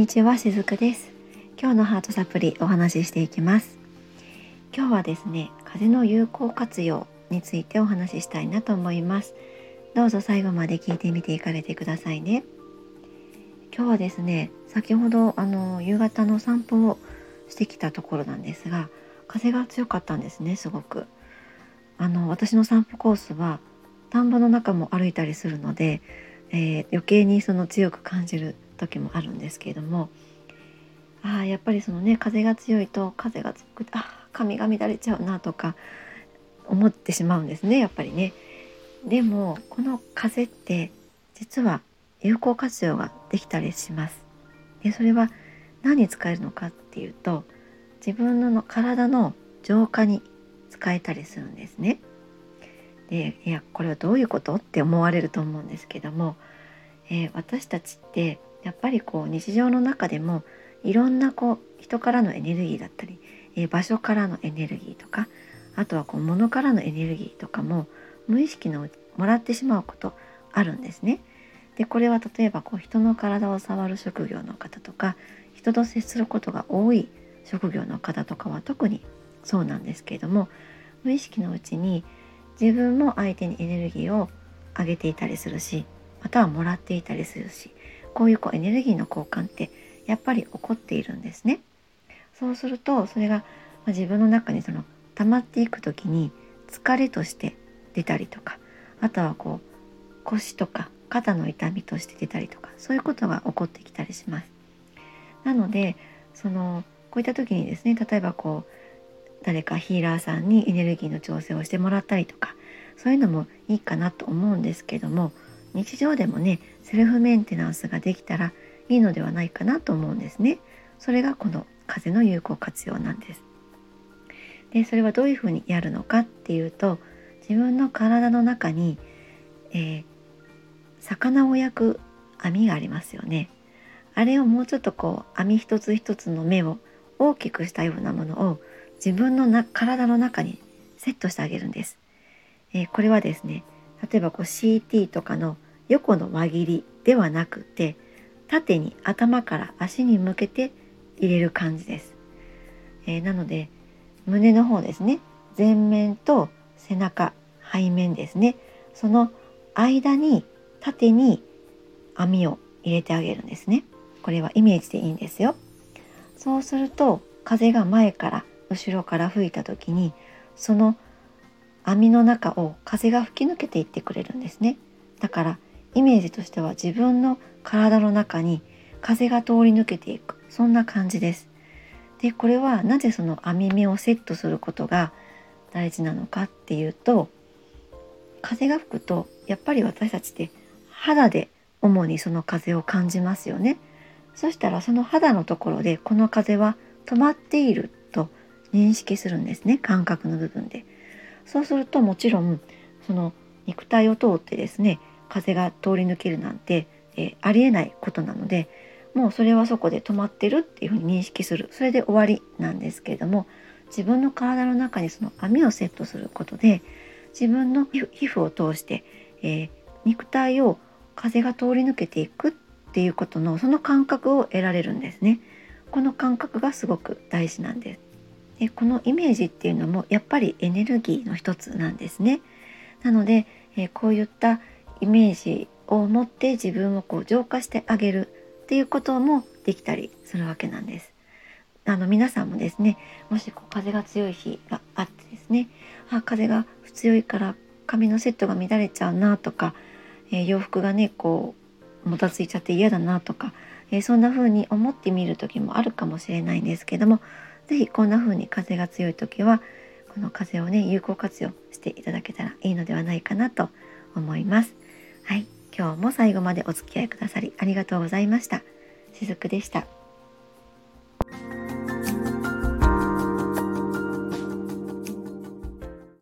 にちはしずくです。今日のハートサプリお話ししていきます。今日はですね風の有効活用についてお話ししたいなと思います。どうぞ最後まで聞いてみていかれてくださいね。今日はですね先ほどあの夕方の散歩をしてきたところなんですが風が強かったんですねすごく。あの私の散歩コースは田んぼの中も歩いたりするので、えー、余計にその強く感じる時もあるんですけれどもあやっぱりそのね風が強いと風が強くてあ髪が乱れちゃうなとか思ってしまうんですねやっぱりね。でもこの風って実は有効活用ができたりします。でそれは何に使えるのかっていうと自分の体の浄化に使えたりするんですね。でいやこれはどういうこと？って思われると思うんですけども、えー、私たちってやっぱりこう日常の中でもいろんなこう人からのエネルギーだったり、えー、場所からのエネルギーとかあとはこう物からのエネルギーとかも無意識のもらってしまうことあるんですね。でこれは例えばこう人の体を触る職業の方とか人と接することが多い職業の方とかは特にそうなんですけれども無意識のうちに自分も相手にエネルギーをあげていたりするしまたはもらっていたりするしこういうこうエネルギーの交換ってやっぱり起こっているんですね。そうするとそれが自分の中にその溜まっていく時に疲れとして出たりとかあとはこう腰とか肩の痛みとして出たりとかそういうことが起こってきたりします。なのでそのこういった時にですね例えばこう誰かヒーラーさんにエネルギーの調整をしてもらったりとかそういうのもいいかなと思うんですけども日常でもねセルフメンテナンスができたらいいのではないかなと思うんですね。それがこの風の有効活用なんです。でそれはどういうふうにやるのかっていうと自分の体の中に、えー、魚を焼く網がありますよね。あれをもうちょっとこう網一つ一つの目を大きくしたようなものを自分のな体の中にセットしてあげるんです。えー、これはですね例えばこう CT とかの横の輪切りではなくて縦に頭から足に向けて入れる感じです。えー、なので胸の方ですね前面と背中背面ですねその間に縦に網を入れてあげるんですね。これはイメージでいいんですよ。そうすると風が前から後ろから吹いた時にその網の中を風が吹き抜けていってくれるんですね。だからイメージとしては自分の体の中に風が通り抜けていく。そんな感じです。でこれはなぜその網目をセットすることが大事なのかっていうと風が吹くとやっぱり私たちって肌で主にその風を感じますよね。そしたらその肌のところでこの風は止まっている。認識するんですね感覚の部分で。そうするともちろんその肉体を通ってですね風が通り抜けるなんて、え、ありえないことなのでもうそれはそこで止まってるっていうふうに認識するそれで終わりなんですけれども自分の体の中にその網をセットすることで自分の皮膚を通して、えー、肉体を風が通り抜けていくっていうことのその感覚を得られるんですね。この感覚がすごく大事なんです。でこのイメージっていうのもやっぱりエネルギーの一つなんですね。なので、えこういったイメージを持って自分をこう浄化してあげるっていうこともできたりするわけなんです。あの皆さんもですねもしこう風が強い日があってですねあ風が強いから髪のセットが乱れちゃうなとか、えー、洋服がねこうもたついちゃって嫌だなとか、えー、そんな風に思ってみる時もあるかもしれないんですけども是非こんな風に風が強い時はこの風をね有効活用していただけたらいいのではないかなと思います。はい、今日も最後までお付き合いくださりありがとうございました。しずくでした。